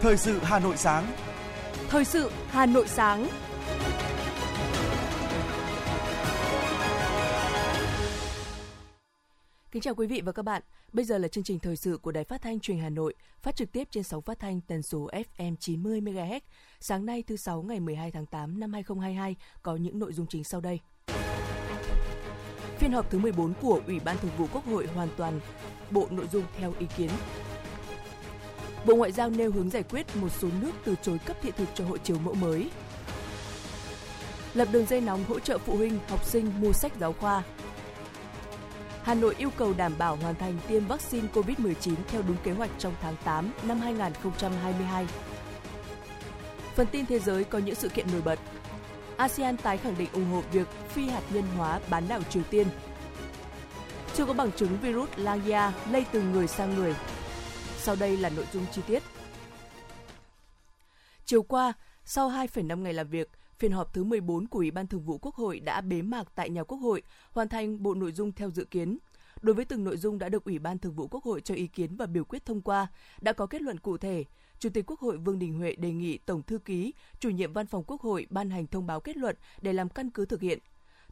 Thời sự Hà Nội sáng. Thời sự Hà Nội sáng. Kính chào quý vị và các bạn. Bây giờ là chương trình thời sự của Đài Phát thanh Truyền Hà Nội, phát trực tiếp trên sóng phát thanh tần số FM 90 MHz. Sáng nay thứ sáu ngày 12 tháng 8 năm 2022 có những nội dung chính sau đây. Phiên họp thứ 14 của Ủy ban Thường vụ Quốc hội hoàn toàn bộ nội dung theo ý kiến. Bộ Ngoại giao nêu hướng giải quyết một số nước từ chối cấp thị thực cho hộ chiếu mẫu mới. Lập đường dây nóng hỗ trợ phụ huynh, học sinh mua sách giáo khoa. Hà Nội yêu cầu đảm bảo hoàn thành tiêm vaccine COVID-19 theo đúng kế hoạch trong tháng 8 năm 2022. Phần tin thế giới có những sự kiện nổi bật. ASEAN tái khẳng định ủng hộ việc phi hạt nhân hóa bán đảo Triều Tiên. Chưa có bằng chứng virus Langia lây từ người sang người. Sau đây là nội dung chi tiết. Chiều qua, sau 2,5 ngày làm việc, phiên họp thứ 14 của Ủy ban Thường vụ Quốc hội đã bế mạc tại nhà Quốc hội, hoàn thành bộ nội dung theo dự kiến. Đối với từng nội dung đã được Ủy ban Thường vụ Quốc hội cho ý kiến và biểu quyết thông qua, đã có kết luận cụ thể. Chủ tịch Quốc hội Vương Đình Huệ đề nghị Tổng thư ký, chủ nhiệm Văn phòng Quốc hội ban hành thông báo kết luận để làm căn cứ thực hiện.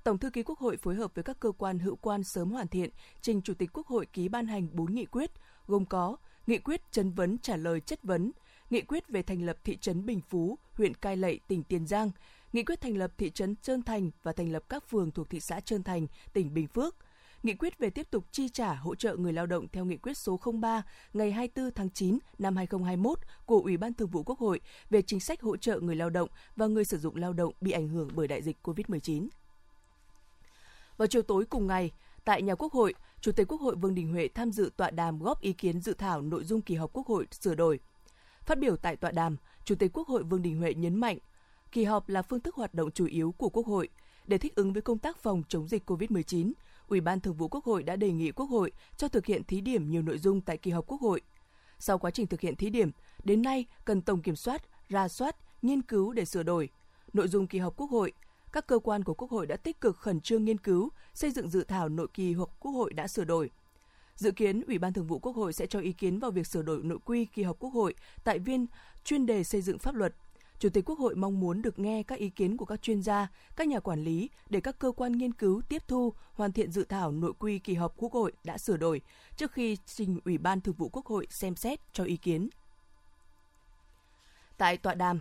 Tổng thư ký Quốc hội phối hợp với các cơ quan hữu quan sớm hoàn thiện, trình Chủ tịch Quốc hội ký ban hành 4 nghị quyết, gồm có nghị quyết chấn vấn trả lời chất vấn, nghị quyết về thành lập thị trấn Bình Phú, huyện Cai Lậy, tỉnh Tiền Giang, nghị quyết thành lập thị trấn Trơn Thành và thành lập các phường thuộc thị xã Trơn Thành, tỉnh Bình Phước, nghị quyết về tiếp tục chi trả hỗ trợ người lao động theo nghị quyết số 03 ngày 24 tháng 9 năm 2021 của Ủy ban Thường vụ Quốc hội về chính sách hỗ trợ người lao động và người sử dụng lao động bị ảnh hưởng bởi đại dịch COVID-19. Vào chiều tối cùng ngày, tại nhà Quốc hội, Chủ tịch Quốc hội Vương Đình Huệ tham dự tọa đàm góp ý kiến dự thảo nội dung kỳ họp Quốc hội sửa đổi. Phát biểu tại tọa đàm, Chủ tịch Quốc hội Vương Đình Huệ nhấn mạnh, kỳ họp là phương thức hoạt động chủ yếu của Quốc hội. Để thích ứng với công tác phòng chống dịch COVID-19, Ủy ban Thường vụ Quốc hội đã đề nghị Quốc hội cho thực hiện thí điểm nhiều nội dung tại kỳ họp Quốc hội. Sau quá trình thực hiện thí điểm, đến nay cần tổng kiểm soát, ra soát, nghiên cứu để sửa đổi. Nội dung kỳ họp Quốc hội, các cơ quan của Quốc hội đã tích cực khẩn trương nghiên cứu, xây dựng dự thảo nội kỳ hoặc Quốc hội đã sửa đổi. Dự kiến, Ủy ban Thường vụ Quốc hội sẽ cho ý kiến vào việc sửa đổi nội quy kỳ họp Quốc hội tại viên chuyên đề xây dựng pháp luật. Chủ tịch Quốc hội mong muốn được nghe các ý kiến của các chuyên gia, các nhà quản lý để các cơ quan nghiên cứu tiếp thu, hoàn thiện dự thảo nội quy kỳ họp Quốc hội đã sửa đổi trước khi trình Ủy ban Thường vụ Quốc hội xem xét cho ý kiến. Tại tọa đàm,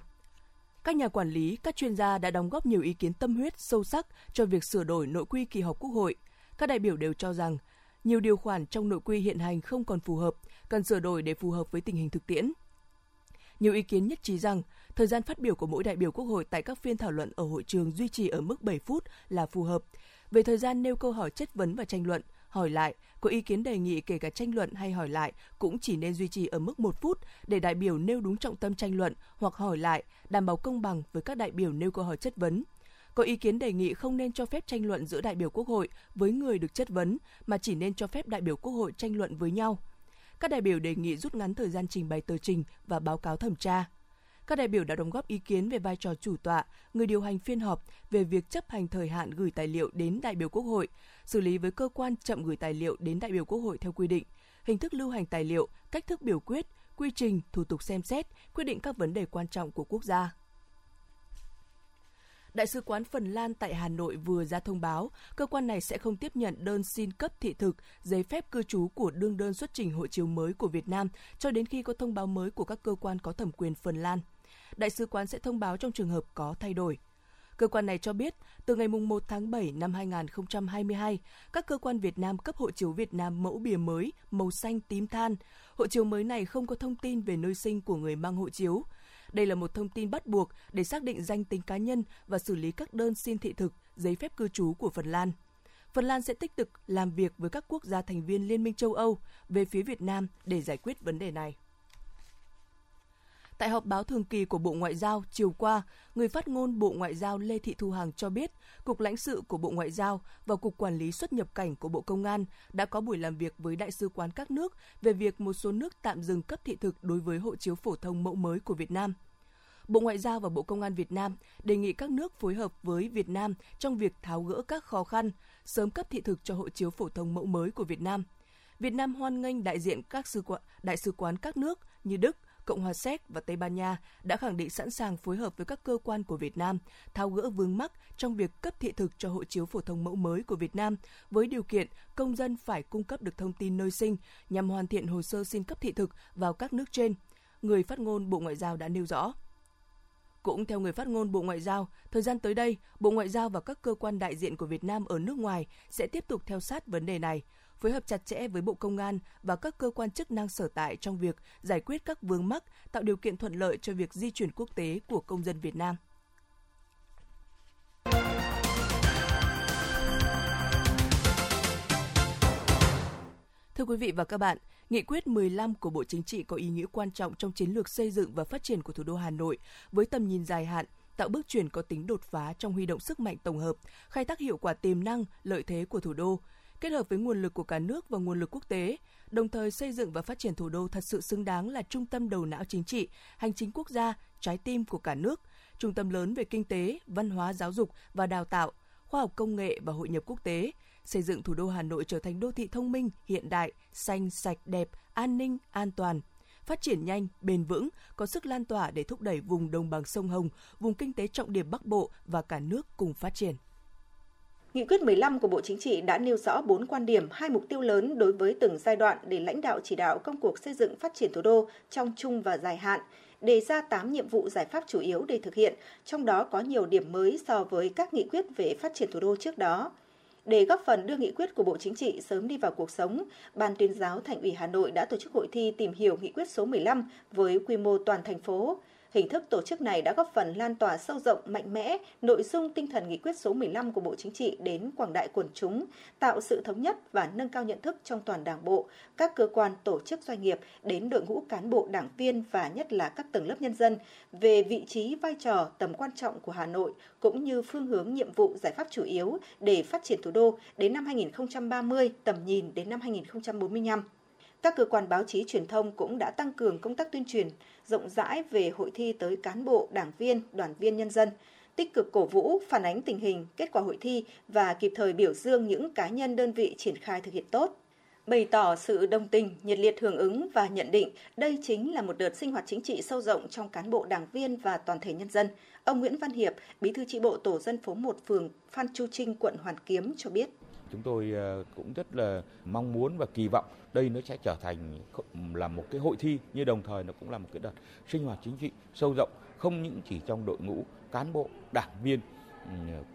các nhà quản lý, các chuyên gia đã đóng góp nhiều ý kiến tâm huyết, sâu sắc cho việc sửa đổi nội quy kỳ họp Quốc hội. Các đại biểu đều cho rằng nhiều điều khoản trong nội quy hiện hành không còn phù hợp, cần sửa đổi để phù hợp với tình hình thực tiễn. Nhiều ý kiến nhất trí rằng thời gian phát biểu của mỗi đại biểu Quốc hội tại các phiên thảo luận ở hội trường duy trì ở mức 7 phút là phù hợp. Về thời gian nêu câu hỏi chất vấn và tranh luận, hỏi lại, có ý kiến đề nghị kể cả tranh luận hay hỏi lại cũng chỉ nên duy trì ở mức 1 phút để đại biểu nêu đúng trọng tâm tranh luận hoặc hỏi lại, đảm bảo công bằng với các đại biểu nêu câu hỏi chất vấn. Có ý kiến đề nghị không nên cho phép tranh luận giữa đại biểu Quốc hội với người được chất vấn, mà chỉ nên cho phép đại biểu Quốc hội tranh luận với nhau. Các đại biểu đề nghị rút ngắn thời gian trình bày tờ trình và báo cáo thẩm tra. Các đại biểu đã đóng góp ý kiến về vai trò chủ tọa, người điều hành phiên họp về việc chấp hành thời hạn gửi tài liệu đến đại biểu Quốc hội, xử lý với cơ quan chậm gửi tài liệu đến đại biểu Quốc hội theo quy định, hình thức lưu hành tài liệu, cách thức biểu quyết, quy trình, thủ tục xem xét, quyết định các vấn đề quan trọng của quốc gia. Đại sứ quán Phần Lan tại Hà Nội vừa ra thông báo, cơ quan này sẽ không tiếp nhận đơn xin cấp thị thực, giấy phép cư trú của đương đơn xuất trình hộ chiếu mới của Việt Nam cho đến khi có thông báo mới của các cơ quan có thẩm quyền Phần Lan. Đại sứ quán sẽ thông báo trong trường hợp có thay đổi. Cơ quan này cho biết, từ ngày 1 tháng 7 năm 2022, các cơ quan Việt Nam cấp hộ chiếu Việt Nam mẫu bìa mới màu xanh tím than. Hộ chiếu mới này không có thông tin về nơi sinh của người mang hộ chiếu. Đây là một thông tin bắt buộc để xác định danh tính cá nhân và xử lý các đơn xin thị thực, giấy phép cư trú của Phần Lan. Phần Lan sẽ tích cực làm việc với các quốc gia thành viên Liên minh châu Âu về phía Việt Nam để giải quyết vấn đề này. Tại họp báo thường kỳ của Bộ Ngoại giao chiều qua, người phát ngôn Bộ Ngoại giao Lê Thị Thu Hằng cho biết, Cục lãnh sự của Bộ Ngoại giao và Cục Quản lý xuất nhập cảnh của Bộ Công an đã có buổi làm việc với đại sứ quán các nước về việc một số nước tạm dừng cấp thị thực đối với hộ chiếu phổ thông mẫu mới của Việt Nam. Bộ Ngoại giao và Bộ Công an Việt Nam đề nghị các nước phối hợp với Việt Nam trong việc tháo gỡ các khó khăn, sớm cấp thị thực cho hộ chiếu phổ thông mẫu mới của Việt Nam. Việt Nam hoan nghênh đại diện các sư đại sứ quán các nước như Đức, Cộng hòa Séc và Tây Ban Nha đã khẳng định sẵn sàng phối hợp với các cơ quan của Việt Nam tháo gỡ vướng mắc trong việc cấp thị thực cho hộ chiếu phổ thông mẫu mới của Việt Nam với điều kiện công dân phải cung cấp được thông tin nơi sinh nhằm hoàn thiện hồ sơ xin cấp thị thực vào các nước trên. Người phát ngôn Bộ Ngoại giao đã nêu rõ. Cũng theo người phát ngôn Bộ Ngoại giao, thời gian tới đây, Bộ Ngoại giao và các cơ quan đại diện của Việt Nam ở nước ngoài sẽ tiếp tục theo sát vấn đề này, phối hợp chặt chẽ với Bộ Công an và các cơ quan chức năng sở tại trong việc giải quyết các vướng mắc, tạo điều kiện thuận lợi cho việc di chuyển quốc tế của công dân Việt Nam. Thưa quý vị và các bạn, Nghị quyết 15 của Bộ Chính trị có ý nghĩa quan trọng trong chiến lược xây dựng và phát triển của thủ đô Hà Nội với tầm nhìn dài hạn, tạo bước chuyển có tính đột phá trong huy động sức mạnh tổng hợp, khai thác hiệu quả tiềm năng, lợi thế của thủ đô, kết hợp với nguồn lực của cả nước và nguồn lực quốc tế, đồng thời xây dựng và phát triển thủ đô thật sự xứng đáng là trung tâm đầu não chính trị, hành chính quốc gia, trái tim của cả nước, trung tâm lớn về kinh tế, văn hóa giáo dục và đào tạo, khoa học công nghệ và hội nhập quốc tế, xây dựng thủ đô Hà Nội trở thành đô thị thông minh, hiện đại, xanh, sạch, đẹp, an ninh, an toàn, phát triển nhanh, bền vững, có sức lan tỏa để thúc đẩy vùng đồng bằng sông Hồng, vùng kinh tế trọng điểm Bắc Bộ và cả nước cùng phát triển. Nghị quyết 15 của Bộ Chính trị đã nêu rõ 4 quan điểm, hai mục tiêu lớn đối với từng giai đoạn để lãnh đạo chỉ đạo công cuộc xây dựng phát triển thủ đô trong trung và dài hạn, đề ra 8 nhiệm vụ giải pháp chủ yếu để thực hiện, trong đó có nhiều điểm mới so với các nghị quyết về phát triển thủ đô trước đó. Để góp phần đưa nghị quyết của Bộ Chính trị sớm đi vào cuộc sống, Ban tuyên giáo Thành ủy Hà Nội đã tổ chức hội thi tìm hiểu nghị quyết số 15 với quy mô toàn thành phố. Hình thức tổ chức này đã góp phần lan tỏa sâu rộng mạnh mẽ nội dung tinh thần nghị quyết số 15 của Bộ Chính trị đến quảng đại quần chúng, tạo sự thống nhất và nâng cao nhận thức trong toàn Đảng bộ, các cơ quan tổ chức doanh nghiệp đến đội ngũ cán bộ đảng viên và nhất là các tầng lớp nhân dân về vị trí, vai trò, tầm quan trọng của Hà Nội cũng như phương hướng nhiệm vụ giải pháp chủ yếu để phát triển thủ đô đến năm 2030, tầm nhìn đến năm 2045. Các cơ quan báo chí truyền thông cũng đã tăng cường công tác tuyên truyền rộng rãi về hội thi tới cán bộ, đảng viên, đoàn viên nhân dân, tích cực cổ vũ, phản ánh tình hình, kết quả hội thi và kịp thời biểu dương những cá nhân đơn vị triển khai thực hiện tốt. Bày tỏ sự đồng tình, nhiệt liệt hưởng ứng và nhận định đây chính là một đợt sinh hoạt chính trị sâu rộng trong cán bộ đảng viên và toàn thể nhân dân. Ông Nguyễn Văn Hiệp, Bí thư tri bộ tổ dân phố 1 phường Phan Chu Trinh, quận Hoàn Kiếm cho biết. Chúng tôi ờ, cũng rất là mong muốn và kỳ vọng đây nó sẽ trở thành là một cái hội thi như đồng thời nó cũng là một cái đợt sinh hoạt chính trị sâu rộng không những chỉ trong đội ngũ cán bộ đảng viên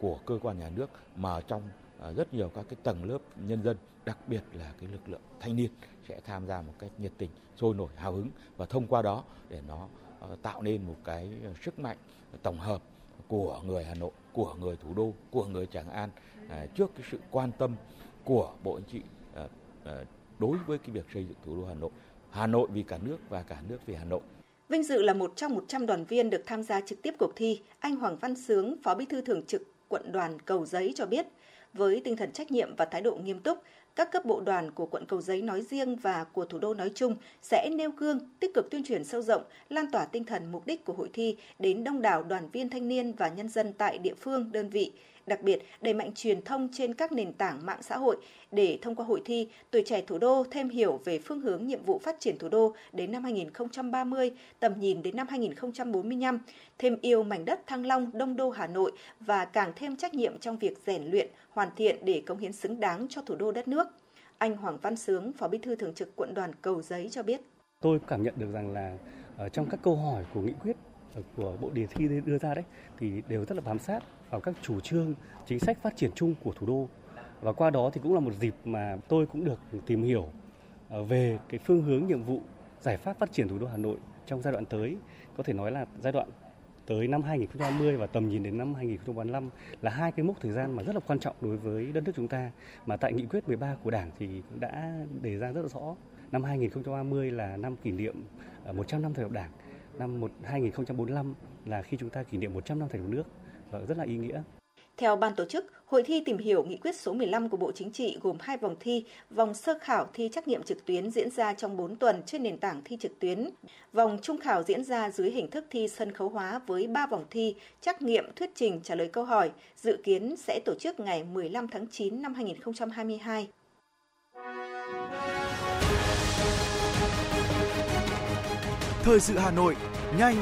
của cơ quan nhà nước mà trong ờ, rất nhiều các cái tầng lớp nhân dân đặc biệt là cái lực lượng thanh niên sẽ tham gia một cách nhiệt tình sôi nổi hào hứng và thông qua đó để nó ờ, tạo nên một cái sức mạnh tổng hợp của người Hà Nội, của người thủ đô, của người Tràng An À, trước cái sự quan tâm của Bộ anh chị à, à, đối với cái việc xây dựng thủ đô Hà Nội. Hà Nội vì cả nước và cả nước vì Hà Nội. Vinh dự là một trong 100 đoàn viên được tham gia trực tiếp cuộc thi, anh Hoàng Văn Sướng, Phó Bí thư Thường trực quận đoàn Cầu Giấy cho biết, với tinh thần trách nhiệm và thái độ nghiêm túc, các cấp bộ đoàn của quận Cầu Giấy nói riêng và của thủ đô nói chung sẽ nêu gương, tích cực tuyên truyền sâu rộng, lan tỏa tinh thần mục đích của hội thi đến đông đảo đoàn viên thanh niên và nhân dân tại địa phương, đơn vị, đặc biệt đẩy mạnh truyền thông trên các nền tảng mạng xã hội để thông qua hội thi, tuổi trẻ thủ đô thêm hiểu về phương hướng nhiệm vụ phát triển thủ đô đến năm 2030, tầm nhìn đến năm 2045, thêm yêu mảnh đất Thăng Long, Đông đô Hà Nội và càng thêm trách nhiệm trong việc rèn luyện, hoàn thiện để cống hiến xứng đáng cho thủ đô đất nước. Anh Hoàng Văn Sướng, Phó Bí thư Thường trực Quận đoàn Cầu Giấy cho biết. Tôi cảm nhận được rằng là ở trong các câu hỏi của nghị quyết ờ, của bộ đề thi đưa ra đấy thì đều rất là bám sát vào các chủ trương chính sách phát triển chung của thủ đô và qua đó thì cũng là một dịp mà tôi cũng được tìm hiểu ờ, về cái phương hướng nhiệm vụ giải pháp phát triển thủ đô Hà Nội trong giai đoạn tới có thể nói là giai đoạn tới năm 2020 và tầm nhìn đến năm 2045 là hai cái mốc thời gian mà rất là quan trọng đối với đất nước chúng ta mà tại nghị quyết 13 của Đảng thì cũng đã đề ra rất là rõ, năm 2030 là năm kỷ niệm à, 100 năm thành lập Đảng, năm 2045 là khi chúng ta kỷ niệm 100 năm thành lập nước và rất là ý nghĩa. Theo ban tổ chức, hội thi tìm hiểu nghị quyết số 15 của Bộ Chính trị gồm hai vòng thi, vòng sơ khảo thi trắc nghiệm trực tuyến diễn ra trong 4 tuần trên nền tảng thi trực tuyến. Vòng trung khảo diễn ra dưới hình thức thi sân khấu hóa với 3 vòng thi, trắc nghiệm thuyết trình trả lời câu hỏi, dự kiến sẽ tổ chức ngày 15 tháng 9 năm 2022. Thời sự Hà Nội, nhanh,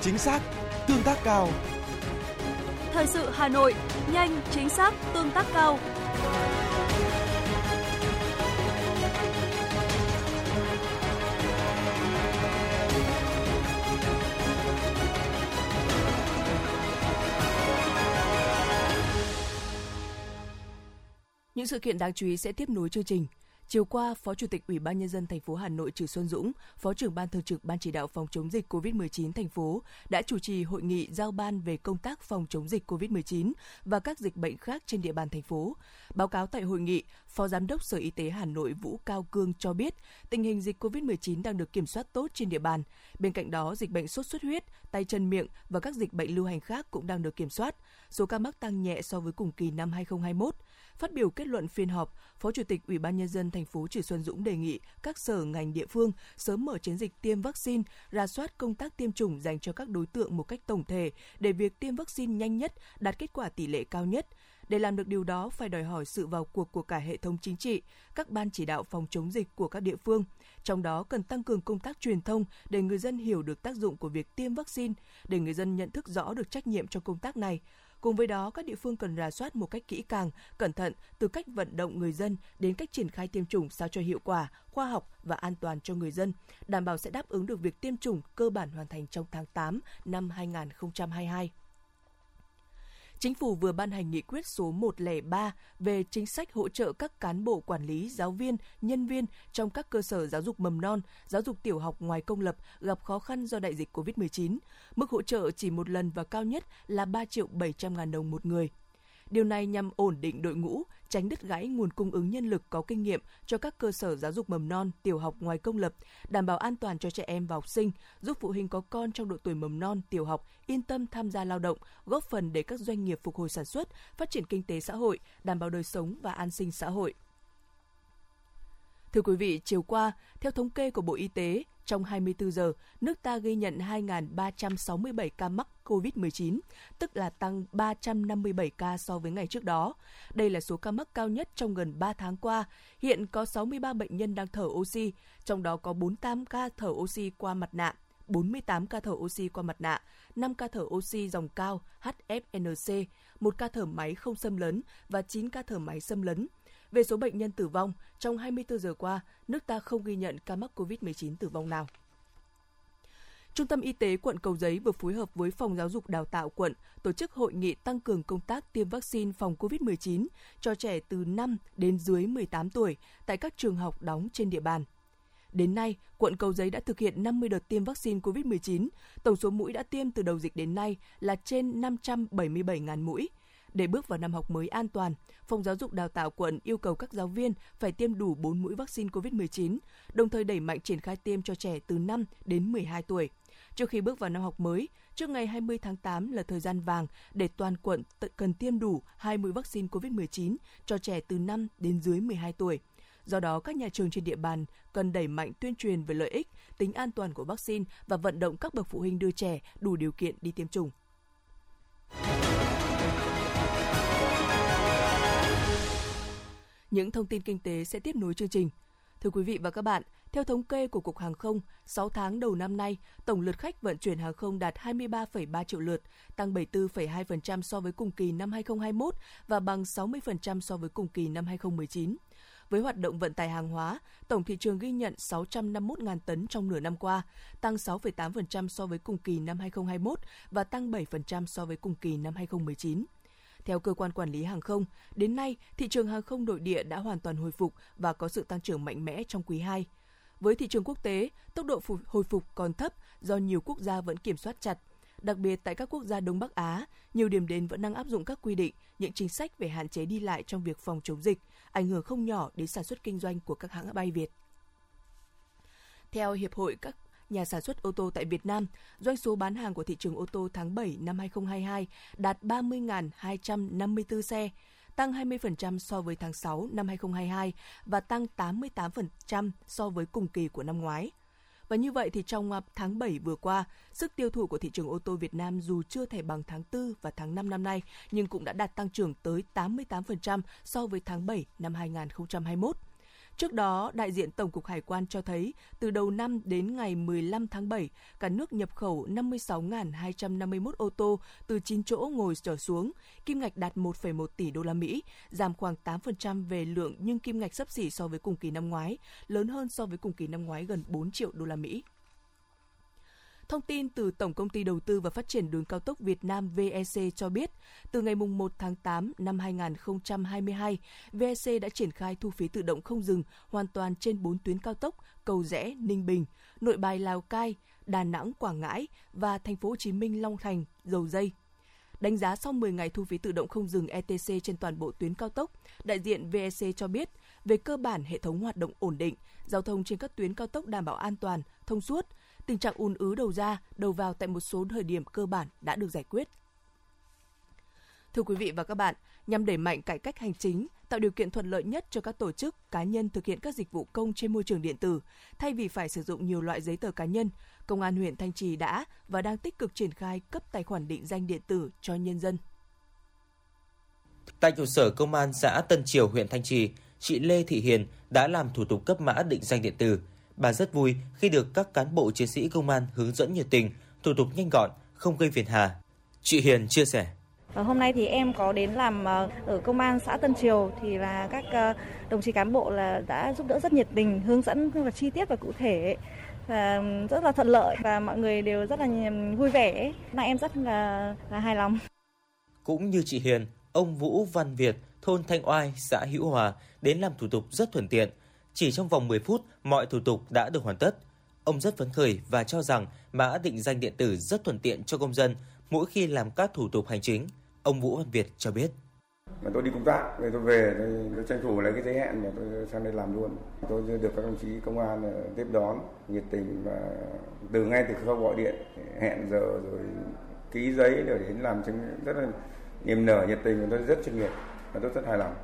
chính xác, tương tác cao. Thời sự Hà Nội, nhanh, chính xác, tương tác cao. Những sự kiện đáng chú ý sẽ tiếp nối chương trình. Chiều qua, Phó Chủ tịch Ủy ban nhân dân thành phố Hà Nội Trừ Xuân Dũng, Phó trưởng ban thường trực Ban chỉ đạo phòng chống dịch COVID-19 thành phố đã chủ trì hội nghị giao ban về công tác phòng chống dịch COVID-19 và các dịch bệnh khác trên địa bàn thành phố. Báo cáo tại hội nghị, Phó Giám đốc Sở Y tế Hà Nội Vũ Cao Cương cho biết, tình hình dịch COVID-19 đang được kiểm soát tốt trên địa bàn. Bên cạnh đó, dịch bệnh sốt xuất huyết, tay chân miệng và các dịch bệnh lưu hành khác cũng đang được kiểm soát. Số ca mắc tăng nhẹ so với cùng kỳ năm 2021. Phát biểu kết luận phiên họp, Phó Chủ tịch Ủy ban nhân dân thành phố Trử Xuân Dũng đề nghị các sở ngành địa phương sớm mở chiến dịch tiêm vaccine, ra soát công tác tiêm chủng dành cho các đối tượng một cách tổng thể để việc tiêm vaccine nhanh nhất, đạt kết quả tỷ lệ cao nhất. Để làm được điều đó phải đòi hỏi sự vào cuộc của cả hệ thống chính trị, các ban chỉ đạo phòng chống dịch của các địa phương. Trong đó cần tăng cường công tác truyền thông để người dân hiểu được tác dụng của việc tiêm vaccine, để người dân nhận thức rõ được trách nhiệm trong công tác này Cùng với đó, các địa phương cần rà soát một cách kỹ càng, cẩn thận từ cách vận động người dân đến cách triển khai tiêm chủng sao cho hiệu quả, khoa học và an toàn cho người dân, đảm bảo sẽ đáp ứng được việc tiêm chủng cơ bản hoàn thành trong tháng 8 năm 2022. Chính phủ vừa ban hành nghị quyết số 103 về chính sách hỗ trợ các cán bộ quản lý, giáo viên, nhân viên trong các cơ sở giáo dục mầm non, giáo dục tiểu học ngoài công lập gặp khó khăn do đại dịch COVID-19. Mức hỗ trợ chỉ một lần và cao nhất là 3 triệu 700 ngàn đồng một người. Điều này nhằm ổn định đội ngũ, tránh đứt gãy nguồn cung ứng nhân lực có kinh nghiệm cho các cơ sở giáo dục mầm non, tiểu học ngoài công lập, đảm bảo an toàn cho trẻ em và học sinh, giúp phụ huynh có con trong độ tuổi mầm non, tiểu học yên tâm tham gia lao động, góp phần để các doanh nghiệp phục hồi sản xuất, phát triển kinh tế xã hội, đảm bảo đời sống và an sinh xã hội. Thưa quý vị, chiều qua, theo thống kê của Bộ Y tế, trong 24 giờ, nước ta ghi nhận 2.367 ca mắc COVID-19, tức là tăng 357 ca so với ngày trước đó. Đây là số ca mắc cao nhất trong gần 3 tháng qua. Hiện có 63 bệnh nhân đang thở oxy, trong đó có 48 ca thở oxy qua mặt nạ, 48 ca thở oxy qua mặt nạ, 5 ca thở oxy dòng cao HFNC, 1 ca thở máy không xâm lấn và 9 ca thở máy xâm lấn. Về số bệnh nhân tử vong, trong 24 giờ qua, nước ta không ghi nhận ca mắc COVID-19 tử vong nào. Trung tâm Y tế quận Cầu Giấy vừa phối hợp với Phòng Giáo dục Đào tạo quận tổ chức hội nghị tăng cường công tác tiêm vaccine phòng COVID-19 cho trẻ từ 5 đến dưới 18 tuổi tại các trường học đóng trên địa bàn. Đến nay, quận Cầu Giấy đã thực hiện 50 đợt tiêm vaccine COVID-19. Tổng số mũi đã tiêm từ đầu dịch đến nay là trên 577.000 mũi. Để bước vào năm học mới an toàn, Phòng Giáo dục Đào tạo quận yêu cầu các giáo viên phải tiêm đủ 4 mũi vaccine COVID-19, đồng thời đẩy mạnh triển khai tiêm cho trẻ từ 5 đến 12 tuổi. Trước khi bước vào năm học mới, trước ngày 20 tháng 8 là thời gian vàng để toàn quận cần tiêm đủ 2 mũi vaccine COVID-19 cho trẻ từ 5 đến dưới 12 tuổi. Do đó, các nhà trường trên địa bàn cần đẩy mạnh tuyên truyền về lợi ích, tính an toàn của vaccine và vận động các bậc phụ huynh đưa trẻ đủ điều kiện đi tiêm chủng. Những thông tin kinh tế sẽ tiếp nối chương trình. Thưa quý vị và các bạn, theo thống kê của Cục Hàng không, 6 tháng đầu năm nay, tổng lượt khách vận chuyển hàng không đạt 23,3 triệu lượt, tăng 74,2% so với cùng kỳ năm 2021 và bằng 60% so với cùng kỳ năm 2019. Với hoạt động vận tải hàng hóa, tổng thị trường ghi nhận 651.000 tấn trong nửa năm qua, tăng 6,8% so với cùng kỳ năm 2021 và tăng 7% so với cùng kỳ năm 2019. Theo cơ quan quản lý hàng không, đến nay, thị trường hàng không nội địa đã hoàn toàn hồi phục và có sự tăng trưởng mạnh mẽ trong quý 2. Với thị trường quốc tế, tốc độ hồi phục còn thấp do nhiều quốc gia vẫn kiểm soát chặt. Đặc biệt tại các quốc gia Đông Bắc Á, nhiều điểm đến vẫn đang áp dụng các quy định, những chính sách về hạn chế đi lại trong việc phòng chống dịch, ảnh hưởng không nhỏ đến sản xuất kinh doanh của các hãng bay Việt. Theo Hiệp hội các nhà sản xuất ô tô tại Việt Nam, doanh số bán hàng của thị trường ô tô tháng 7 năm 2022 đạt 30.254 xe, tăng 20% so với tháng 6 năm 2022 và tăng 88% so với cùng kỳ của năm ngoái. Và như vậy thì trong à, tháng 7 vừa qua, sức tiêu thụ của thị trường ô tô Việt Nam dù chưa thể bằng tháng 4 và tháng 5 năm nay, nhưng cũng đã đạt tăng trưởng tới 88% so với tháng 7 năm 2021. Trước đó, đại diện Tổng cục Hải quan cho thấy, từ đầu năm đến ngày 15 tháng 7, cả nước nhập khẩu 56.251 ô tô từ 9 chỗ ngồi trở xuống, kim ngạch đạt 1,1 tỷ đô la Mỹ, giảm khoảng 8% về lượng nhưng kim ngạch sấp xỉ so với cùng kỳ năm ngoái, lớn hơn so với cùng kỳ năm ngoái gần 4 triệu đô la Mỹ. Thông tin từ Tổng công ty Đầu tư và Phát triển Đường cao tốc Việt Nam VEC cho biết, từ ngày 1 tháng 8 năm 2022, VEC đã triển khai thu phí tự động không dừng hoàn toàn trên 4 tuyến cao tốc Cầu Rẽ, Ninh Bình, Nội Bài Lào Cai, Đà Nẵng Quảng Ngãi và Thành phố Hồ Chí Minh Long Thành, Dầu Dây. Đánh giá sau 10 ngày thu phí tự động không dừng ETC trên toàn bộ tuyến cao tốc, đại diện VEC cho biết, về cơ bản hệ thống hoạt động ổn định, giao thông trên các tuyến cao tốc đảm bảo an toàn, thông suốt, tình trạng ùn ứ đầu ra, đầu vào tại một số thời điểm cơ bản đã được giải quyết. Thưa quý vị và các bạn, nhằm đẩy mạnh cải cách hành chính, tạo điều kiện thuận lợi nhất cho các tổ chức, cá nhân thực hiện các dịch vụ công trên môi trường điện tử, thay vì phải sử dụng nhiều loại giấy tờ cá nhân, Công an huyện Thanh Trì đã và đang tích cực triển khai cấp tài khoản định danh điện tử cho nhân dân. Tại trụ sở Công an xã Tân Triều, huyện Thanh Trì, chị Lê Thị Hiền đã làm thủ tục cấp mã định danh điện tử Bà rất vui khi được các cán bộ chiến sĩ công an hướng dẫn nhiệt tình, thủ tục nhanh gọn, không gây phiền hà. Chị Hiền chia sẻ. Và hôm nay thì em có đến làm ờ, ở công an xã Tân Triều thì là các ờ, đồng chí cán bộ là đã giúp đỡ rất nhiệt tình, hướng dẫn rất là chi tiết và cụ thể và rất là thuận lợi và mọi người đều rất là vui vẻ. Là em rất là, là hài lòng. Cũng như chị Hiền, ông Vũ Văn Việt, thôn Thanh Oai, xã Hữu Hòa đến làm thủ tục rất thuận tiện. Chỉ trong vòng 10 phút, mọi thủ tục đã được hoàn tất. Ông rất phấn khởi và cho rằng mã định danh điện tử rất thuận tiện cho công dân mỗi khi làm các thủ tục hành chính. Ông Vũ Văn Việt cho biết. Mà tôi đi công tác, rồi tôi về, tôi, tôi tranh thủ lấy cái giấy hẹn mà tôi sang đây làm luôn. Tôi được các đồng chí công an ờ, tiếp đón, nhiệt tình và từ ngay từ khâu gọi điện, hẹn giờ rồi ký giấy rồi đến làm chứng rất là niềm nở, nhiệt tình và tôi rất chuyên nghiệp và tôi rất hài lòng.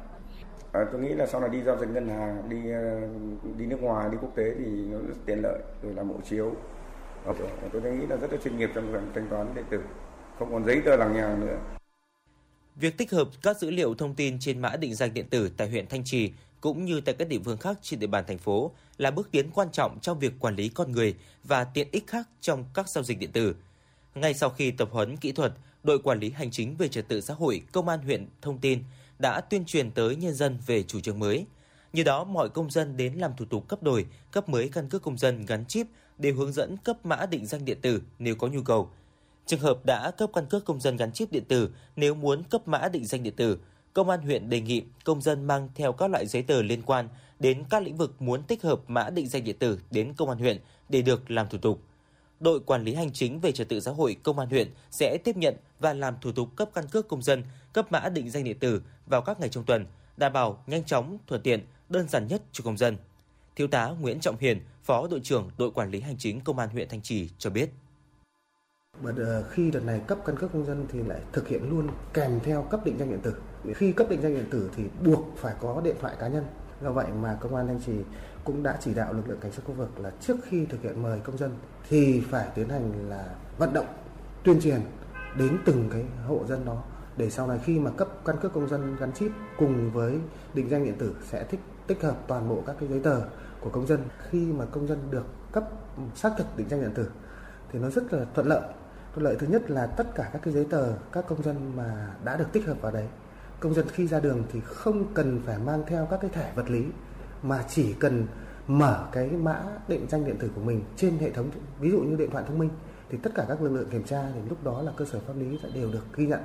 À, tôi nghĩ là sau này đi giao dịch ngân hàng, đi ờ, đi nước ngoài, đi quốc tế thì nó rất tiện lợi, rồi làm hộ chiếu. Và tôi nghĩ là rất là chuyên nghiệp trong việc thanh toán điện tử, không còn giấy tờ lằng nhằng nữa. Việc tích hợp các dữ liệu thông tin trên mã định danh điện tử tại huyện Thanh Trì cũng như tại các địa phương khác trên địa bàn thành phố là bước tiến quan trọng trong việc quản lý con người và tiện ích khác trong các giao dịch điện tử. Ngay sau khi tập huấn kỹ thuật, đội quản lý hành chính về trật tự xã hội công an huyện thông tin đã tuyên truyền tới nhân dân về chủ trương mới. Như đó, mọi công dân đến làm thủ tục cấp đổi, cấp mới căn cước công dân gắn chip đều hướng dẫn cấp mã định danh điện tử nếu có nhu cầu. Trường hợp đã cấp căn cước công dân gắn chip điện tử, nếu muốn cấp mã định danh điện tử, Công an huyện đề nghị công dân mang theo các loại giấy tờ liên quan đến các lĩnh vực muốn tích hợp mã định danh điện tử đến công an huyện để được làm thủ tục đội quản lý hành chính về trật tự xã hội công an huyện sẽ tiếp nhận và làm thủ tục cấp căn cước công dân, cấp mã định danh điện tử vào các ngày trong tuần, đảm bảo nhanh chóng, thuận tiện, đơn giản nhất cho công dân. Thiếu tá Nguyễn Trọng Hiền, Phó đội trưởng đội quản lý hành chính công an huyện Thanh Trì cho biết. Bởi ờ, khi đợt này cấp căn cước công dân thì lại thực hiện luôn kèm theo cấp định danh điện tử. Khi cấp định danh điện tử thì buộc phải có điện thoại cá nhân. Do vậy mà công an Thanh Trì cũng đã chỉ đạo lực lượng cảnh sát khu vực là trước khi thực hiện mời công dân thì phải tiến hành là vận động tuyên truyền đến từng cái hộ dân đó để sau này khi mà cấp căn cước công dân gắn chip cùng với định danh điện tử sẽ thích, tích hợp toàn bộ các cái giấy tờ của công dân. Khi mà công dân được cấp xác thực định danh điện tử thì nó rất là thuận lợi. Thuận lợi thứ nhất là tất cả các cái giấy tờ các công dân mà đã được tích hợp vào đấy, công dân khi ra đường thì không cần phải mang theo các cái thẻ vật lý, mà chỉ cần mở cái mã định danh điện tử của mình trên hệ thống, ví dụ như điện thoại thông minh, thì tất cả các lực lượng kiểm tra thì lúc đó là cơ sở pháp lý sẽ đều được ghi nhận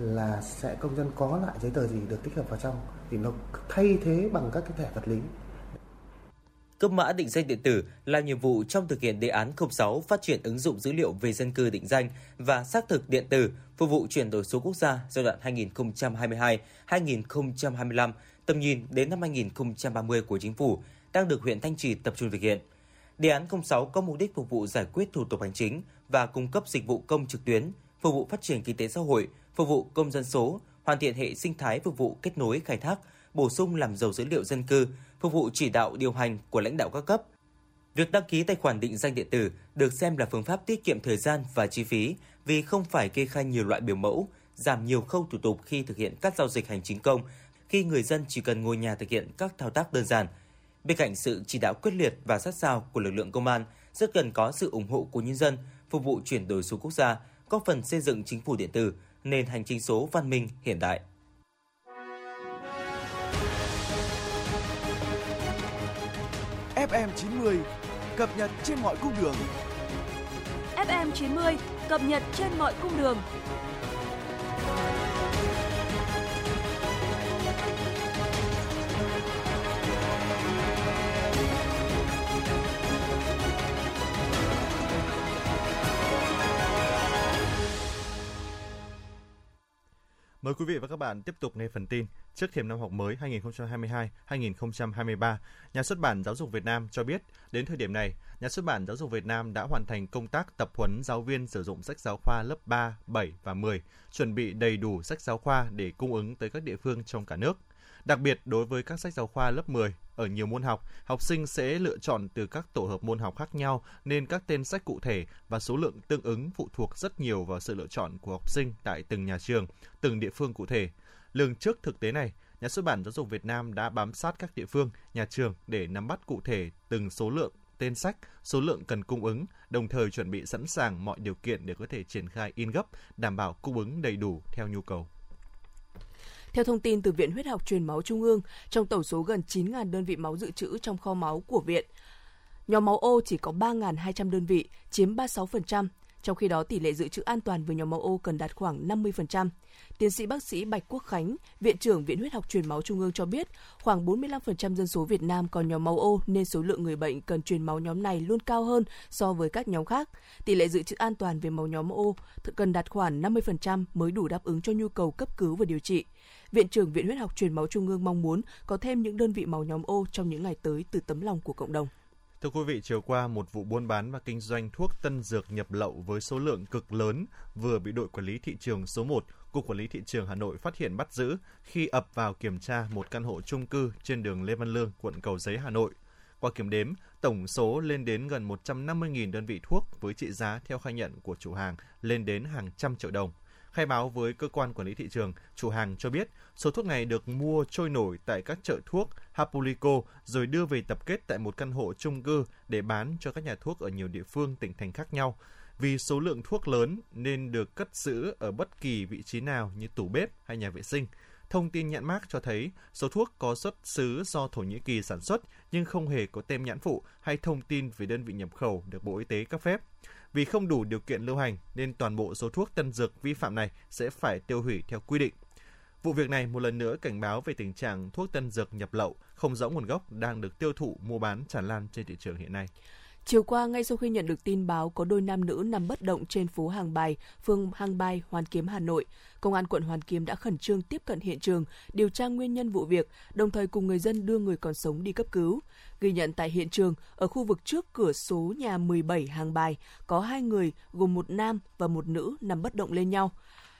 là sẽ công dân có lại giấy tờ gì được tích hợp vào trong thì nó thay thế bằng các cái thẻ vật lý cấp mã định danh điện tử là nhiệm vụ trong thực hiện đề án 06 phát triển ứng dụng dữ liệu về dân cư định danh và xác thực điện tử phục vụ chuyển đổi số quốc gia giai đoạn 2022-2025 tầm nhìn đến năm 2030 của chính phủ đang được huyện Thanh Trì tập trung thực hiện. Đề án 06 có mục đích phục vụ giải quyết thủ tục hành chính và cung cấp dịch vụ công trực tuyến, phục vụ phát triển kinh tế xã hội, phục vụ công dân số, hoàn thiện hệ sinh thái phục vụ kết nối khai thác, bổ sung làm giàu dữ liệu dân cư, phục vụ chỉ đạo điều hành của lãnh đạo các cấp. Việc đăng ký tài khoản định danh điện tử được xem là phương pháp tiết kiệm thời gian và chi phí vì không phải kê khai nhiều loại biểu mẫu, giảm nhiều khâu thủ tục khi thực hiện các giao dịch hành chính công, khi người dân chỉ cần ngồi nhà thực hiện các thao tác đơn giản. Bên cạnh sự chỉ đạo quyết liệt và sát sao của lực lượng công an, rất cần có sự ủng hộ của nhân dân phục vụ chuyển đổi số quốc gia, góp phần xây dựng chính phủ điện tử, nền hành chính số văn minh hiện đại. FM 90 cập nhật trên mọi cung đường. FM 90 cập nhật trên mọi cung đường. Mời quý vị và các bạn tiếp tục nghe phần tin. Trước thềm năm học mới 2022-2023, Nhà xuất bản Giáo dục Việt Nam cho biết, đến thời điểm này, Nhà xuất bản Giáo dục Việt Nam đã hoàn thành công tác tập huấn giáo viên sử dụng sách giáo khoa lớp 3, 7 và 10, chuẩn bị đầy đủ sách giáo khoa để cung ứng tới các địa phương trong cả nước. Đặc biệt đối với các sách giáo khoa lớp 10, ở nhiều môn học, học sinh sẽ lựa chọn từ các tổ hợp môn học khác nhau nên các tên sách cụ thể và số lượng tương ứng phụ thuộc rất nhiều vào sự lựa chọn của học sinh tại từng nhà trường, từng địa phương cụ thể. Lường trước thực tế này, Nhà xuất bản Giáo dục Việt Nam đã bám sát các địa phương, nhà trường để nắm bắt cụ thể từng số lượng tên sách, số lượng cần cung ứng, đồng thời chuẩn bị sẵn sàng mọi điều kiện để có thể triển khai in gấp, đảm bảo cung ứng đầy đủ theo nhu cầu. Theo thông tin từ Viện Huyết học Truyền máu Trung ương, trong tổng số gần 9.000 đơn vị máu dự trữ trong kho máu của viện, nhóm máu O chỉ có 3.200 đơn vị, chiếm 36%, trong khi đó tỷ lệ dự trữ an toàn với nhóm máu O cần đạt khoảng 50%. Tiến sĩ bác sĩ Bạch Quốc Khánh, Viện trưởng Viện Huyết học Truyền máu Trung ương cho biết, khoảng 45% dân số Việt Nam có nhóm máu O nên số lượng người bệnh cần truyền máu nhóm này luôn cao hơn so với các nhóm khác. Tỷ lệ dự trữ an toàn về máu nhóm O cần đạt khoảng 50% mới đủ đáp ứng cho nhu cầu cấp cứu và điều trị. Viện trưởng Viện Huyết học Truyền máu Trung ương mong muốn có thêm những đơn vị máu nhóm O trong những ngày tới từ tấm lòng của cộng đồng. Thưa quý vị, chiều qua một vụ buôn bán và kinh doanh thuốc tân dược nhập lậu với số lượng cực lớn vừa bị đội quản lý thị trường số 1, Cục Quản lý Thị trường Hà Nội phát hiện bắt giữ khi ập vào kiểm tra một căn hộ chung cư trên đường Lê Văn Lương, quận Cầu Giấy, Hà Nội. Qua kiểm đếm, tổng số lên đến gần 150.000 đơn vị thuốc với trị giá theo khai nhận của chủ hàng lên đến hàng trăm triệu đồng. Khai báo với cơ quan quản lý thị trường, chủ hàng cho biết số thuốc này được mua trôi nổi tại các chợ thuốc Hapulico rồi đưa về tập kết tại một căn hộ chung cư để bán cho các nhà thuốc ở nhiều địa phương tỉnh thành khác nhau. Vì số lượng thuốc lớn nên được cất giữ ở bất kỳ vị trí nào như tủ bếp hay nhà vệ sinh. Thông tin nhãn mác cho thấy số thuốc có xuất xứ do Thổ Nhĩ Kỳ sản xuất nhưng không hề có tem nhãn phụ hay thông tin về đơn vị nhập khẩu được Bộ Y tế cấp phép. Vì không đủ điều kiện lưu hành nên toàn bộ số thuốc tân dược vi phạm này sẽ phải tiêu hủy theo quy định. Vụ việc này một lần nữa cảnh báo về tình trạng thuốc tân dược nhập lậu, không rõ nguồn gốc đang được tiêu thụ, mua bán, tràn lan trên thị trường hiện nay. Chiều qua, ngay sau khi nhận được tin báo có đôi nam nữ nằm bất động trên phố Hàng Bài, phường Hàng Bài, Hoàn Kiếm, Hà Nội, Công an quận Hoàn Kiếm đã khẩn trương tiếp cận hiện trường, điều tra nguyên nhân vụ việc, đồng thời cùng người dân đưa người còn sống đi cấp cứu. Ghi nhận tại hiện trường, ở khu vực trước cửa số nhà 17 Hàng Bài, có hai người gồm một nam và một nữ nằm bất động lên nhau.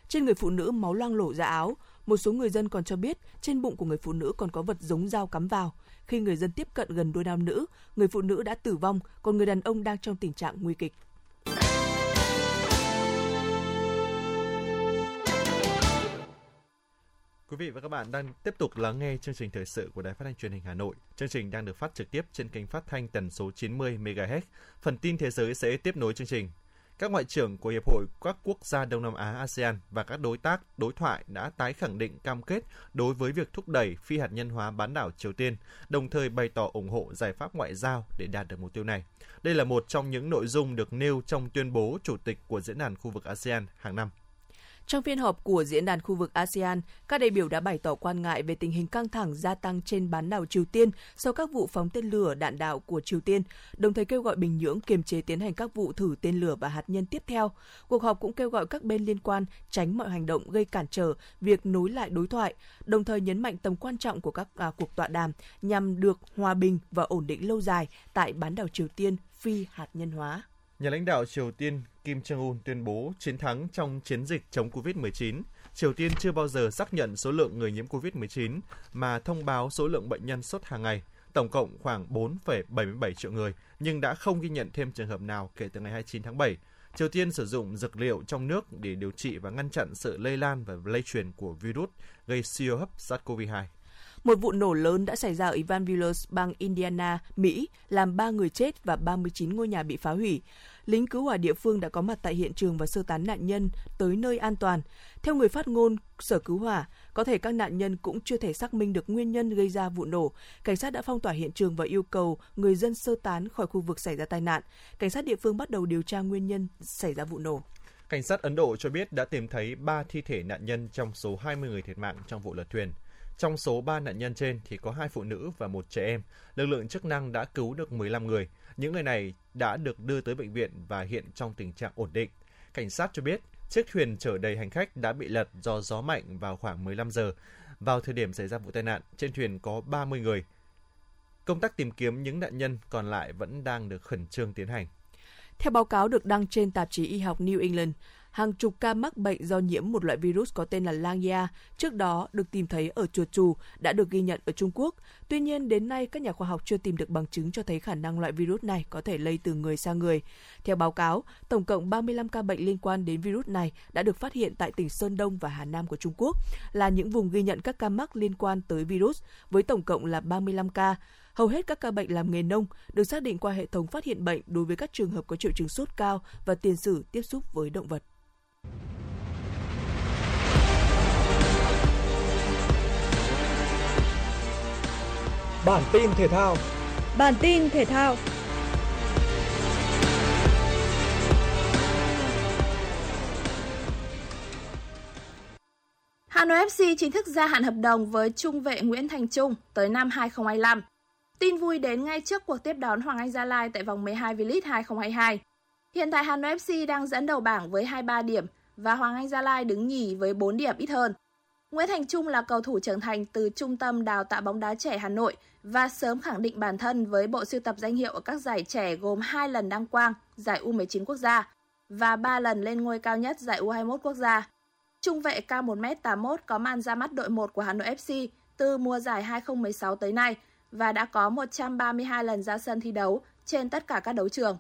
Trên người phụ nữ máu loang lổ ra áo, một số người dân còn cho biết trên bụng của người phụ nữ còn có vật giống dao cắm vào. Khi người dân tiếp cận gần đôi nam nữ, người phụ nữ đã tử vong, còn người đàn ông đang trong tình trạng nguy kịch. Quý vị và các bạn đang tiếp tục lắng nghe chương trình thời sự của Đài Phát thanh Truyền hình Hà Nội. Chương trình đang được phát trực tiếp trên kênh phát thanh tần số 90 MHz. Phần tin thế giới sẽ tiếp nối chương trình. Các ngoại trưởng của Hiệp hội các quốc gia Đông Nam Á ASEAN và các đối tác đối thoại đã tái khẳng định cam kết đối với việc thúc đẩy phi hạt nhân hóa bán đảo Triều Tiên, đồng thời bày tỏ ủng hộ giải pháp ngoại giao để đạt được mục tiêu này. Đây là một trong những nội dung được nêu trong tuyên bố chủ tịch của diễn đàn khu vực ASEAN hàng năm. Trong phiên họp của diễn đàn khu vực ASEAN, các đại biểu đã bày tỏ quan ngại về tình hình căng thẳng gia tăng trên bán đảo Triều Tiên sau các vụ phóng tên lửa đạn đạo của Triều Tiên, đồng thời kêu gọi Bình Nhưỡng kiềm chế tiến hành các vụ thử tên lửa và hạt nhân tiếp theo. Cuộc họp cũng kêu gọi các bên liên quan tránh mọi hành động gây cản trở việc nối lại đối thoại, đồng thời nhấn mạnh tầm quan trọng của các à, cuộc tọa đàm nhằm được hòa bình và ổn định lâu dài tại bán đảo Triều Tiên phi hạt nhân hóa. Nhà lãnh đạo Triều Tiên Kim Jong-un tuyên bố chiến thắng trong chiến dịch chống COVID-19. Triều Tiên chưa bao giờ xác nhận số lượng người nhiễm COVID-19 mà thông báo số lượng bệnh nhân sốt hàng ngày, tổng cộng khoảng 4,77 triệu người, nhưng đã không ghi nhận thêm trường hợp nào kể từ ngày 29 tháng 7. Triều Tiên sử dụng dược liệu trong nước để điều trị và ngăn chặn sự lây lan và lây truyền của virus gây siêu hấp SARS-CoV-2. Một vụ nổ lớn đã xảy ra ở Evan bang Indiana, Mỹ, làm 3 người chết và 39 ngôi nhà bị phá hủy. Lính cứu hỏa địa phương đã có mặt tại hiện trường và sơ tán nạn nhân tới nơi an toàn. Theo người phát ngôn Sở Cứu hỏa, có thể các nạn nhân cũng chưa thể xác minh được nguyên nhân gây ra vụ nổ. Cảnh sát đã phong tỏa hiện trường và yêu cầu người dân sơ tán khỏi khu vực xảy ra tai nạn. Cảnh sát địa phương bắt đầu điều tra nguyên nhân xảy ra vụ nổ. Cảnh sát Ấn Độ cho biết đã tìm thấy 3 thi thể nạn nhân trong số 20 người thiệt mạng trong vụ lật thuyền. Trong số 3 nạn nhân trên thì có hai phụ nữ và một trẻ em. Lực lượng chức năng đã cứu được 15 người. Những người này đã được đưa tới bệnh viện và hiện trong tình trạng ổn định. Cảnh sát cho biết chiếc thuyền chở đầy hành khách đã bị lật do gió mạnh vào khoảng 15 giờ. Vào thời điểm xảy ra vụ tai nạn, trên thuyền có 30 người. Công tác tìm kiếm những nạn nhân còn lại vẫn đang được khẩn trương tiến hành. Theo báo cáo được đăng trên tạp chí y học New England, hàng chục ca mắc bệnh do nhiễm một loại virus có tên là Langia trước đó được tìm thấy ở chuột chù đã được ghi nhận ở Trung Quốc. Tuy nhiên, đến nay các nhà khoa học chưa tìm được bằng chứng cho thấy khả năng loại virus này có thể lây từ người sang người. Theo báo cáo, tổng cộng 35 ca bệnh liên quan đến virus này đã được phát hiện tại tỉnh Sơn Đông và Hà Nam của Trung Quốc, là những vùng ghi nhận các ca mắc liên quan tới virus, với tổng cộng là 35 ca. Hầu hết các ca bệnh làm nghề nông được xác định qua hệ thống phát hiện bệnh đối với các trường hợp có triệu chứng sốt cao và tiền sử tiếp xúc với động vật. Bản tin thể thao Bản tin thể thao Hà Nội FC chính thức gia hạn hợp đồng với trung vệ Nguyễn Thành Trung tới năm 2025. Tin vui đến ngay trước cuộc tiếp đón Hoàng Anh Gia Lai tại vòng 12 V-League 2022. Hiện tại Hà Nội FC đang dẫn đầu bảng với 23 điểm và Hoàng Anh Gia Lai đứng nhì với 4 điểm ít hơn. Nguyễn Thành Trung là cầu thủ trưởng thành từ Trung tâm Đào tạo bóng đá trẻ Hà Nội và sớm khẳng định bản thân với bộ sưu tập danh hiệu ở các giải trẻ gồm 2 lần đăng quang giải U19 quốc gia và 3 lần lên ngôi cao nhất giải U21 quốc gia. Trung vệ cao 1m81 có màn ra mắt đội 1 của Hà Nội FC từ mùa giải 2016 tới nay và đã có 132 lần ra sân thi đấu trên tất cả các đấu trường.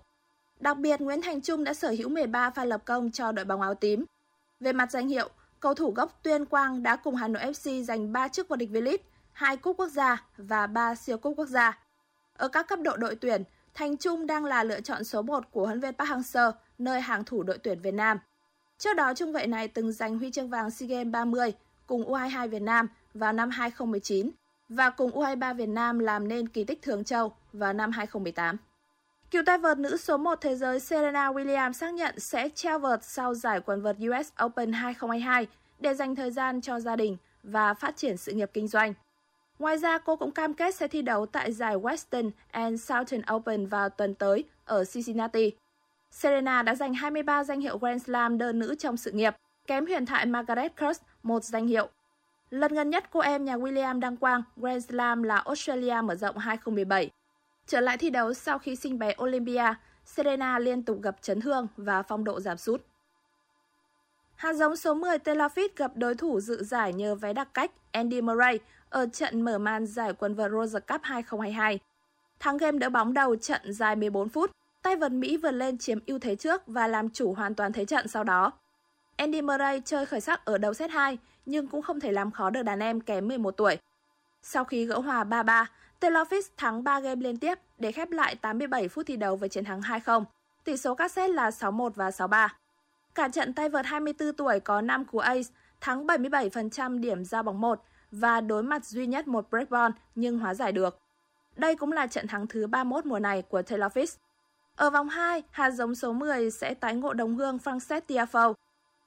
Đặc biệt, Nguyễn Thành Trung đã sở hữu 13 pha lập công cho đội bóng áo tím. Về mặt danh hiệu, cầu thủ gốc Tuyên Quang đã cùng Hà Nội FC giành 3 chức vô địch V-League, 2 cúp quốc gia và 3 siêu cúp quốc gia. Ở các cấp độ đội tuyển, Thành Trung đang là lựa chọn số 1 của huấn luyện Park Hang-seo, nơi hàng thủ đội tuyển Việt Nam. Trước đó, trung vệ này từng giành huy chương vàng SEA Games 30 cùng U22 Việt Nam vào năm 2019 và cùng U23 Việt Nam làm nên kỳ tích Thường Châu vào năm 2018. Cựu tay vợt nữ số 1 thế giới Serena Williams xác nhận sẽ treo vợt sau giải quần vợt US Open 2022 để dành thời gian cho gia đình và phát triển sự nghiệp kinh doanh. Ngoài ra, cô cũng cam kết sẽ thi đấu tại giải Western and Southern Open vào tuần tới ở Cincinnati. Serena đã giành 23 danh hiệu Grand Slam đơn nữ trong sự nghiệp, kém huyền thoại Margaret Court một danh hiệu. Lần gần nhất cô em nhà William đăng quang Grand Slam là Australia mở rộng 2017. Trở lại thi đấu sau khi sinh bé Olympia, Serena liên tục gặp chấn thương và phong độ giảm sút. Hạt giống số 10 Taylor Fitz gặp đối thủ dự giải nhờ vé đặc cách Andy Murray ở trận mở màn giải quần vợt Roger Cup 2022. Thắng game đỡ bóng đầu trận dài 14 phút, tay vợt Mỹ vượt lên chiếm ưu thế trước và làm chủ hoàn toàn thế trận sau đó. Andy Murray chơi khởi sắc ở đầu set 2 nhưng cũng không thể làm khó được đàn em kém 11 tuổi. Sau khi gỡ hòa 3-3, Taylor Fitz thắng 3 game liên tiếp để khép lại 87 phút thi đấu với chiến thắng 2-0. Tỷ số các set là 6-1 và 6-3. Cả trận tay vợt 24 tuổi có 5 cú ace, thắng 77% điểm giao bóng 1 và đối mặt duy nhất một break ball nhưng hóa giải được. Đây cũng là trận thắng thứ 31 mùa này của Taylor Fitz. Ở vòng 2, hạt giống số 10 sẽ tái ngộ đồng hương Frances Tiafoe.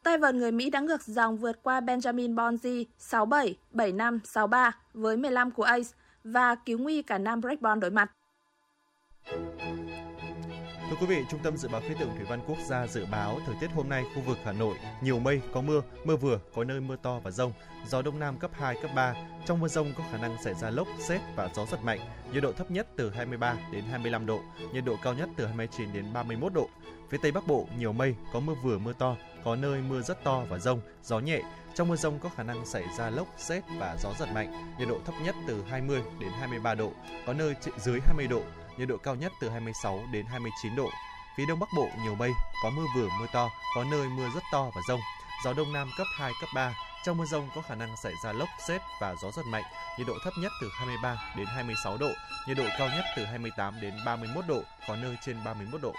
Tay vợt người Mỹ đã ngược dòng vượt qua Benjamin Bonzi 6-7, 7-5, 6-3 với 15 cú ace và cứu nguy cả nam break đối mặt. Thưa quý vị, Trung tâm Dự báo Khí tượng Thủy văn Quốc gia dự báo thời tiết hôm nay khu vực Hà Nội nhiều mây, có mưa, mưa vừa, có nơi mưa to và rông, gió đông nam cấp 2, cấp 3. Trong mưa rông có khả năng xảy ra lốc, xét và gió giật mạnh. Nhiệt độ thấp nhất từ 23 đến 25 độ, nhiệt độ cao nhất từ 29 đến 31 độ. Phía Tây Bắc Bộ nhiều mây, có mưa vừa, mưa to, có nơi mưa rất to và rông, gió nhẹ. Trong mưa rông có khả năng xảy ra lốc, xét và gió giật mạnh. Nhiệt độ thấp nhất từ 20 đến 23 độ, có nơi dưới 20 độ, nhiệt độ cao nhất từ 26 đến 29 độ. Phía Đông Bắc Bộ nhiều mây, có mưa vừa mưa to, có nơi mưa rất to và rông. gió đông nam cấp 2, cấp 3. Trong mưa rông có khả năng xảy ra lốc, xét và gió giật mạnh. Nhiệt độ thấp nhất từ 23 đến 26 độ, nhiệt độ cao nhất từ 28 đến 31 độ, có nơi trên 31 độ.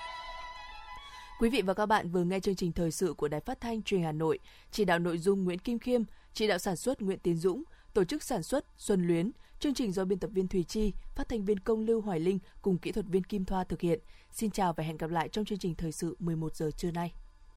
Quý vị và các bạn vừa nghe chương trình thời sự của Đài Phát thanh Truyền Hà Nội, chỉ đạo nội dung Nguyễn Kim Khiêm, chỉ đạo sản xuất Nguyễn Tiến Dũng, tổ chức sản xuất Xuân Luyến, chương trình do biên tập viên Thùy Chi, phát thanh viên Công Lưu Hoài Linh cùng kỹ thuật viên Kim Thoa thực hiện. Xin chào và hẹn gặp lại trong chương trình thời sự 11 giờ trưa nay.